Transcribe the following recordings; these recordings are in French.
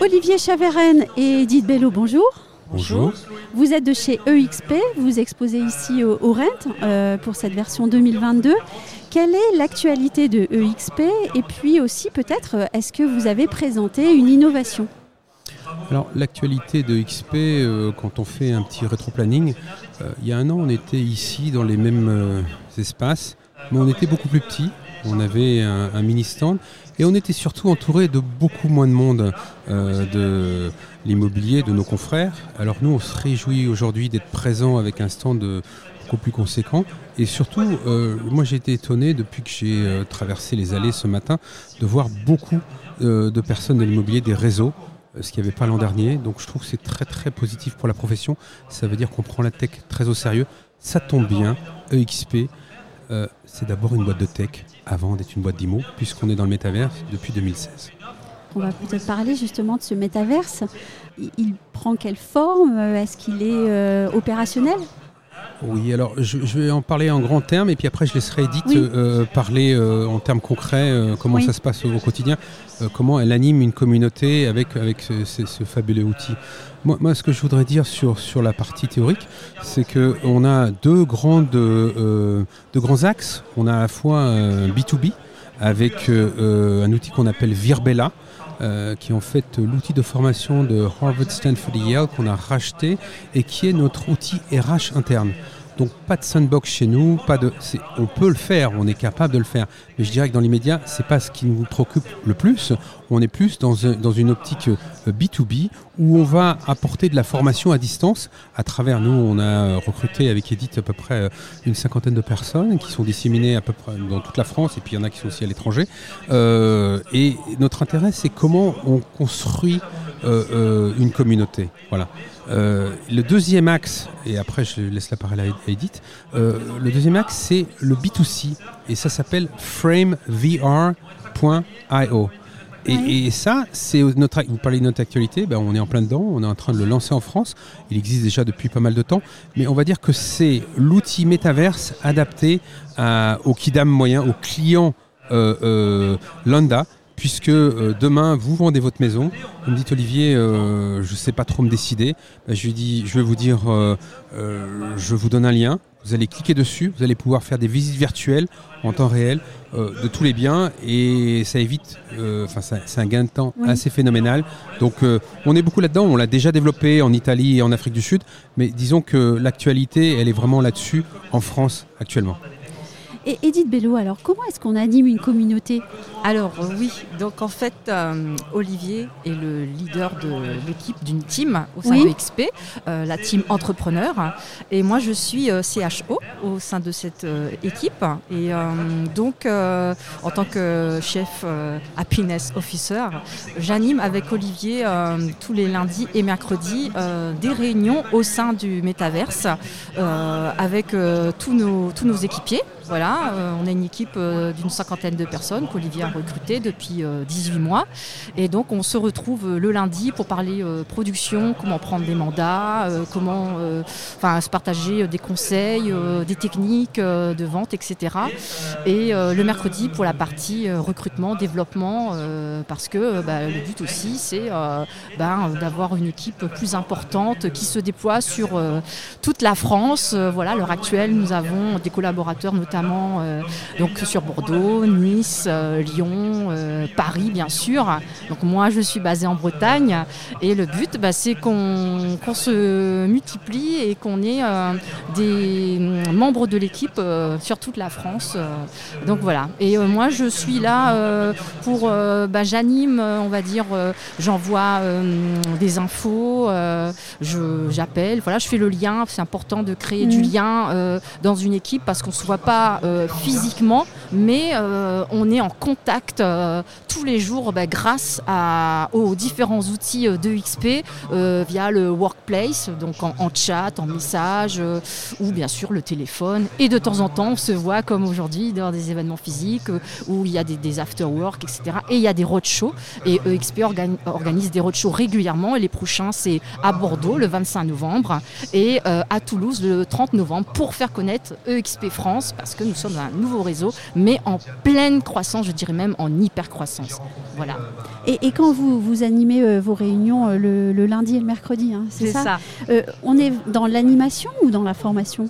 Olivier Chaveren et Edith Bello, bonjour. Bonjour. Vous êtes de chez EXP, vous exposez ici au, au Rent euh, pour cette version 2022. Quelle est l'actualité de EXP Et puis aussi peut-être, est-ce que vous avez présenté une innovation? Alors l'actualité de XP, euh, quand on fait un petit rétro-planning, euh, il y a un an on était ici dans les mêmes euh, espaces, mais on était beaucoup plus petits. On avait un, un mini stand et on était surtout entouré de beaucoup moins de monde de l'immobilier, de nos confrères. Alors nous on se réjouit aujourd'hui d'être présent avec un stand euh, beaucoup plus conséquent. Et surtout, euh, moi j'ai été étonné depuis que j'ai euh, traversé les allées ce matin de voir beaucoup de personnes de l'immobilier, des réseaux, ce qu'il n'y avait pas l'an dernier. Donc je trouve que c'est très très positif pour la profession. Ça veut dire qu'on prend la tech très au sérieux. Ça tombe bien, EXP, c'est d'abord une boîte de tech avant d'être une boîte d'IMO, puisqu'on est dans le métavers depuis 2016. On va peut-être parler justement de ce métaverse. Il, prend quelle forme? Est-ce qu'il est euh, opérationnel? Oui, alors je, je vais en parler en grands termes et puis après je laisserai Edith Oui. euh, parler euh, en termes concrets euh, comment Oui. ça se passe au, au quotidien, euh, comment elle anime une communauté avec, avec ce, ce- ce fabuleux outil. Moi, moi, ce que je voudrais dire sur, sur la partie théorique, c'est qu'on a deux, grandes, euh, deux grands axes. On a à la fois un B2B avec euh, euh, un outil qu'on appelle Virbella, euh, qui est en fait l'outil de formation de Harvard, Stanford et Yale qu'on a racheté et qui est notre outil RH interne. Donc pas de sandbox chez nous, pas de. On peut le faire, on est capable de le faire. Mais je dirais que dans l'immédiat, c'est pas ce qui nous préoccupe le plus. On est plus dans, un- dans une optique euh, B2B où on va apporter de la formation à distance. À travers nous, on a euh, recruté avec Edith à peu près euh, une cinquantaine de personnes qui sont disséminées à peu près dans toute la France et puis il y en a qui sont aussi à l'étranger. Euh, et notre intérêt, c'est comment on construit euh, euh, une communauté. Voilà. Euh, le deuxième axe, et après je laisse la parole à Edith, euh, le deuxième axe c'est le B2C et ça s'appelle framevr.io. Et, Oui. et ça, c'est notre. Vous parlez de notre actualité, ben on est en plein dedans, on est en train de le lancer en France. Il existe déjà depuis pas mal de temps, mais on va dire que c'est l'outil métaverse adapté à- au kidam moyen, au client euh, euh, lambda, puisque euh, demain vous vendez votre maison, vous me dites Olivier, euh, je sais pas trop me décider, Ben, je lui dis, je vais vous dire, euh, euh, je vous donne un lien, vous allez cliquer dessus, vous allez pouvoir faire des visites virtuelles en temps réel euh, de tous les biens. Et ça évite, enfin c'est un gain de temps Oui. assez phénoménal. Donc euh, on est beaucoup là-dedans, on l'a déjà développé en Italie et en Afrique du Sud, mais disons que l'actualité, elle est vraiment là-dessus en France actuellement. Et Edith Bello, alors comment est-ce qu'on anime une communauté Alors euh, oui, donc en fait, euh, Olivier est le leader de l'équipe d'une team au sein Oui. de XP, euh, la team entrepreneur, et moi je suis euh, CHO au sein de cette équipe, et donc en tant que chef happiness officer, j'anime avec Olivier tous les lundis et mercredis des réunions au sein du métaverse avec tous nos tous nos équipiers. Voilà, euh, on a une équipe euh, d'une cinquantaine de personnes qu'Olivier a recrutées depuis euh, 18 mois. Et donc, on se retrouve euh, le lundi pour parler euh, production, comment prendre des mandats, euh, comment euh, se partager euh, des conseils, euh, des techniques euh, de vente, etc. Et euh, le mercredi pour la partie euh, recrutement, développement, euh, parce que euh, bah, le but aussi, c'est euh, ben, d'avoir une équipe plus importante qui se déploie sur euh, toute la France. Euh, voilà, à l'heure actuelle, nous avons des collaborateurs notamment euh, donc sur Bordeaux, Nice, euh, Lyon, euh, Paris, bien sûr. Donc moi, je suis basée en Bretagne et le but, bah, c'est qu'on se multiplie et qu'on ait des membres de l'équipe sur toute la France. donc voilà. Et moi, je suis là pour, bah, j'anime, on va dire, j'envoie des infos, j'appelle, voilà, je fais le lien. C'est important de créer du Mhm. lien dans une équipe parce qu'on se voit pas pas physiquement, mais on est en contact tous les jours bah, grâce aux différents outils de XP via le workplace, donc en, chat, en message, ou bien sûr le téléphone. Et de temps en temps, on se voit comme aujourd'hui dans des événements physiques où il y a des, des after-work, etc. Et il y a des roadshows. Et EXP organise des roadshows régulièrement. Et les prochains, c'est à Bordeaux le 25 novembre et euh, à Toulouse le 30 novembre pour faire connaître EXP France parce que nous sommes un nouveau réseau, mais en pleine croissance, je dirais même en hyper croissance. Voilà. Et, quand vous, vous animez euh, vos réunions euh, le, lundi et le mercredi, hein, c'est ça, On est dans l'animation ou dans la formation?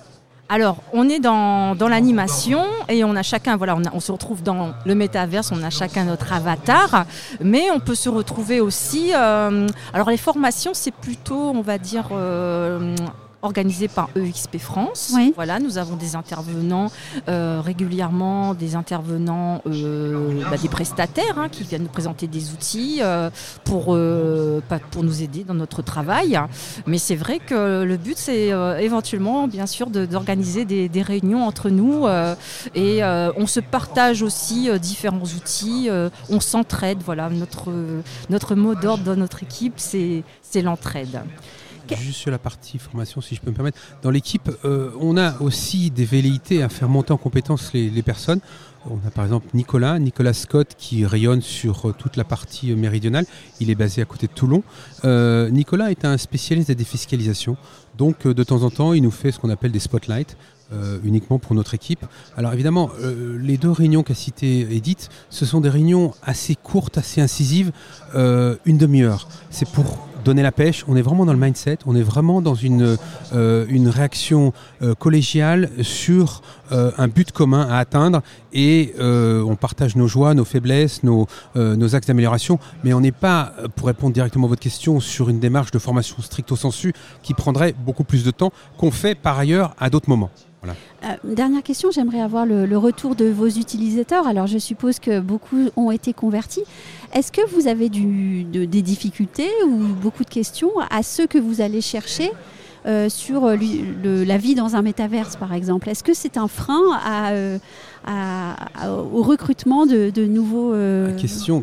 Alors, on est dans, l'animation et on a chacun, voilà, on, se retrouve dans le métaverse, on a chacun notre avatar, mais on peut se retrouver aussi. Euh, alors, les formations, c'est plutôt, on va dire, euh, organisé par EXP France. Voilà, nous avons des intervenants euh, régulièrement, des intervenants, euh, bah, des prestataires hein, qui viennent nous présenter des outils euh, pour, pour nous aider dans notre travail. Mais c'est vrai que le but, c'est éventuellement, bien sûr, d'organiser des, des, réunions entre nous et on se partage aussi différents outils, on s'entraide. Voilà, notre, notre mot d'ordre dans notre équipe, c'est l'entraide. Juste sur la partie formation, si je peux me permettre. Dans l'équipe, euh, on a aussi des velléités à faire monter en compétence les, personnes. On a par exemple Nicolas, Nicolas Scott qui rayonne sur euh, toute la partie euh, méridionale. Il est basé à côté de Toulon. Nicolas est un spécialiste des défiscalisations. Donc de temps en temps, il nous fait ce qu'on appelle des spotlights. uniquement pour notre équipe. Alors évidemment, les deux réunions qu'a citées Edith, ce sont des réunions assez courtes, assez incisives, une demi-heure. C'est pour donner la pêche. On est vraiment dans le mindset, on est vraiment dans une, euh, réaction euh, collégiale sur euh, un but commun à atteindre et on partage nos joies, nos faiblesses, nos, nos axes d'amélioration, mais on n'est pas, pour répondre directement à votre question, sur une démarche de formation stricto sensu qui prendrait beaucoup plus de temps qu'on fait par ailleurs à d'autres moments. Dernière question, j'aimerais avoir le, le, retour de vos utilisateurs. Alors je suppose que beaucoup ont été convertis. Est-ce que vous avez des difficultés ou beaucoup de questions à ceux que vous allez chercher euh, sur la vie dans un métaverse, par exemple? Est-ce que c'est un frein euh, au recrutement de, nouveaux... Euh, ah, question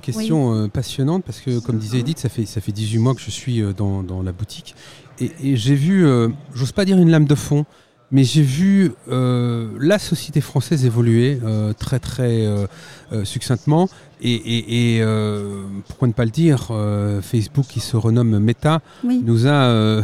passionnante, parce que comme disait Edith, ça fait, ça fait 18 mois que je suis dans, la boutique. Et, et j'ai vu, j'ose pas dire une lame de fond, mais j'ai vu la société française évoluer très très succinctement. Et, euh, pourquoi ne pas le dire, euh, Facebook qui se renomme Meta nous a, euh,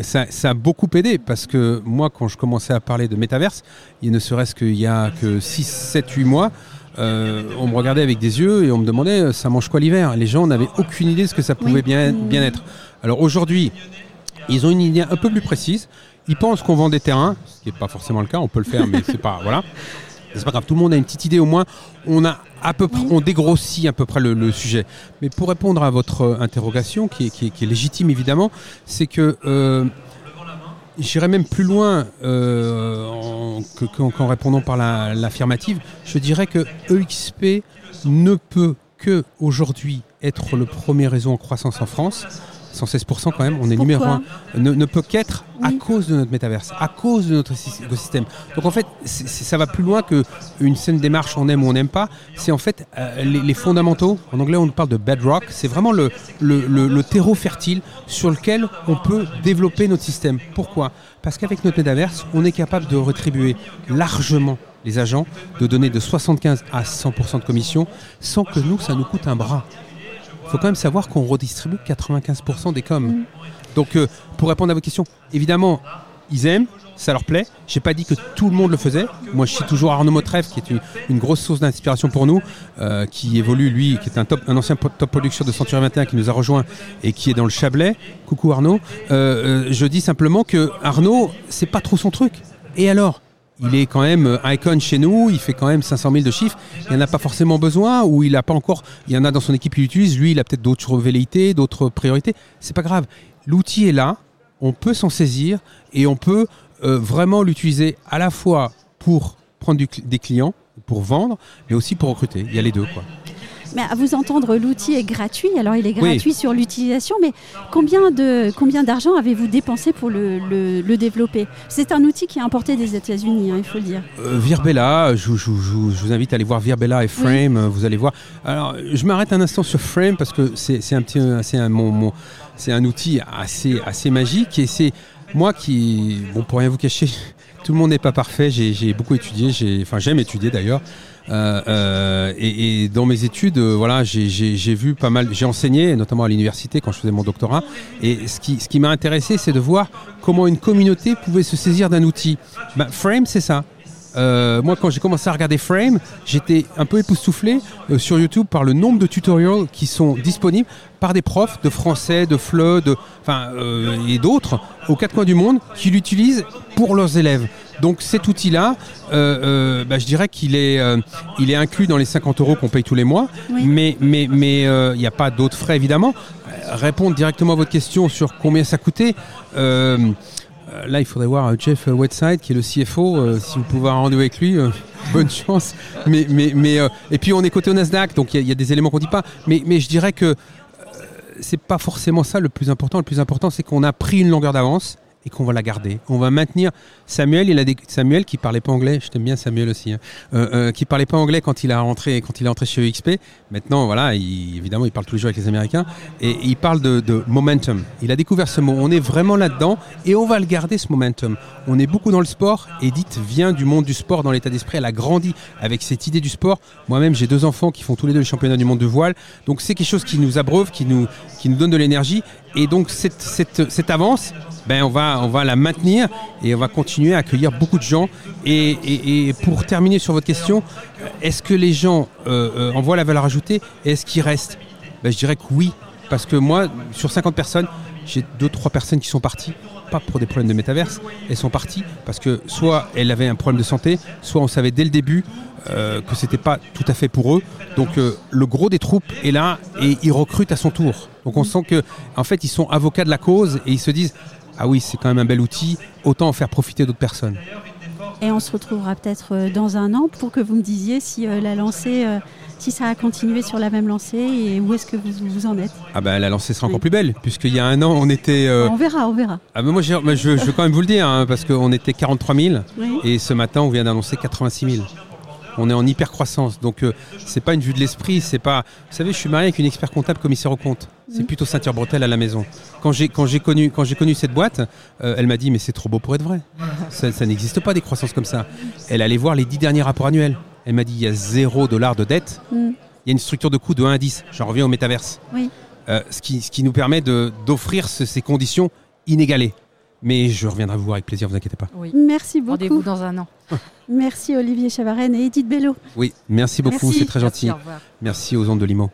ça, ça, a beaucoup aidé. Parce que moi quand je commençais à parler de métaverse, il ne serait-ce qu'il y a que 6, 7, 8 mois, on me regardait avec des yeux et on me demandait ça mange quoi l'hiver? Les gens n'avaient aucune idée de ce que ça pouvait bien, bien être. Alors aujourd'hui, ils ont une idée un peu plus précise. Ils pensent qu'on vend des terrains, ce qui n'est pas forcément le cas, on peut le faire, mais c'est pas. Voilà. C'est pas grave, tout le monde a une petite idée au moins. On a à peu près, on dégrossit à peu près le, sujet. Mais pour répondre à votre euh, interrogation, qui est, légitime évidemment, c'est que euh, j'irai même plus loin euh, qu'en répondant par l'affirmative. je dirais que EXP ne peut que aujourd'hui être le premier réseau en croissance en France 116% quand même, on est numéro un, ne, peut qu'être à cause de notre métaverse, à cause de notre écosystème. Donc en fait, ça va plus loin qu'une scène démarche on aime ou on n'aime pas. C'est en fait euh, les, fondamentaux, en anglais on parle de bedrock, c'est vraiment le, le, terreau fertile sur lequel on peut développer notre système. Pourquoi? Parce qu'avec notre métaverse, on est capable de retribuer largement les agents, de donner de 75 à 100% de commission, sans que nous, ça nous coûte un bras faut quand même savoir qu'on redistribue 95% des coms. Donc, euh, pour répondre à vos questions, évidemment, ils aiment, ça leur plaît. J'ai pas dit que tout le monde le faisait. Moi, je suis toujours Arnaud Motreff, qui est une, grosse source d'inspiration pour nous, euh, qui évolue, lui, qui est un, ancien top producer de Century 21 qui nous a rejoint et qui est dans le Chablais. Coucou Arnaud. Euh, je dis simplement que Arnaud, c'est pas trop son truc. Et alors? Il est quand même euh, icon chez nous, il fait quand même 500 000 de chiffres, il n'y en a pas forcément besoin, ou il n'a pas encore, il y en a dans son équipe qui l'utilise, lui il a peut-être d'autres velléités, d'autres priorités, c'est pas grave. L'outil est là, on peut s'en saisir et on peut euh, vraiment l'utiliser à la fois pour prendre des clients, pour vendre, mais aussi pour recruter. Il y a les deux. Quoi. Mais à vous entendre, l'outil est gratuit. Alors il est gratuit sur l'utilisation, mais combien de combien d'argent avez-vous dépensé pour le, le, développer? C'est un outil qui est importé des États-Unis, hein, il faut le dire. Euh, Virbella, je, je, vous invite à aller voir Virbella et Frame. Vous allez voir. Alors je m'arrête un instant sur Frame parce que c'est un petit, c'est un mon, c'est un outil assez assez magique et c'est moi qui, bon pour rien vous cacher, tout le monde n'est pas parfait. J'ai beaucoup étudié, enfin j'aime étudier d'ailleurs. Euh, euh, et, dans mes études, euh, voilà, j'ai vu pas mal, j'ai enseigné, notamment à l'université quand je faisais mon doctorat. Et ce qui, ce qui m'a intéressé, c'est de voir comment une communauté pouvait se saisir d'un outil. Ben, Frame, c'est ça. Moi, quand j'ai commencé à regarder Frame, j'étais un peu époustouflé sur YouTube par le nombre de tutoriels qui sont disponibles par des profs de français, de FLE, de, enfin, et d'autres aux quatre coins du monde qui l'utilisent pour leurs élèves. Donc cet outil-là, euh, euh, bah, je dirais qu'il est, euh, il est inclus dans les 50 euros qu'on paye tous les mois, mais mais mais il n'y a pas d'autres frais évidemment. Répondre directement à votre question sur combien ça coûtait. Là, il faudrait voir Jeff Whiteside, qui est le CFO. si vous pouvez avoir rendez-vous avec lui, bonne chance. Et puis, on est coté au Nasdaq, donc il y, y, a des éléments qu'on ne dit pas. Mais, mais je dirais que c'est pas forcément ça le plus important. Le plus important, c'est qu'on a pris une longueur d'avance et qu'on va la garder. On va maintenir Samuel. Il a des... Samuel qui parlait pas anglais. Je t'aime bien Samuel aussi. Hein. Euh, euh, qui parlait pas anglais quand il a rentré quand il est entré chez EXP. Maintenant, voilà, évidemment, il parle tous les jours avec les Américains et il parle de, momentum. Il a découvert ce mot. On est vraiment là-dedans et on va le garder ce momentum. On est beaucoup dans le sport. Edith vient du monde du sport dans l'état d'esprit. Elle a grandi avec cette idée du sport. Moi-même, j'ai deux enfants qui font tous les deux les championnats du monde de voile. Donc c'est quelque chose qui nous abreuve, qui nous qui nous donne de l'énergie. Et donc cette, cette, cette avance, ben on va, on va la maintenir et on va continuer à accueillir beaucoup de gens. Et, pour terminer sur votre question, est-ce que les gens euh, euh, envoient la valeur ajoutée et est-ce qu'ils restent? Ben, Je dirais que oui, parce que moi, sur 50 personnes, j'ai 2-3 personnes qui sont parties, pas pour des problèmes de métaverse, elles sont parties parce que soit elles avaient un problème de santé, soit on savait dès le début euh, que c'était pas tout à fait pour eux. Donc le gros des troupes est là et ils recrutent à son tour. Donc on sent que en fait ils sont avocats de la cause et ils se disent ah oui, c'est quand même un bel outil, autant en faire profiter d'autres personnes. Et on se retrouvera peut-être euh, dans un an pour que vous me disiez si euh, la lancée, euh, si ça a continué sur la même lancée et où est-ce que vous, vous en êtes. Ah ben la lancée sera encore plus belle, puisqu'il y a un an on était... On verra, on verra. Ah ben moi je, je, veux quand même vous le dire, hein, parce qu'on était 43 000 et ce matin on vient d'annoncer 86 000 on est en hyper croissance. Donc ce c'est pas une vue de l'esprit, c'est pas. Vous savez, je suis marié avec une expert comptable commissaire au compte. C'est mm. plutôt ceinture bretelle à la maison. Quand j'ai quand j'ai connu quand j'ai connu cette boîte, euh, elle m'a dit mais c'est trop beau pour être vrai. Ça, n'existe pas des croissances comme ça. Elle allait voir les dix derniers rapports annuels. Elle m'a dit il y a zéro dollar de dette. Mm. Il y a une structure de coût de 1 à 10. J'en reviens au métaverse. Euh, ce, qui, ce qui nous permet d'offrir ces conditions inégalées. Mais je reviendrai vous voir avec plaisir, vous inquiétez pas. Merci beaucoup. Rendez-vous dans un an. merci Olivier Chavarenne et Edith Bello. Oui, merci beaucoup, c'est très gentil. Merci, merci aux ondes de Limo.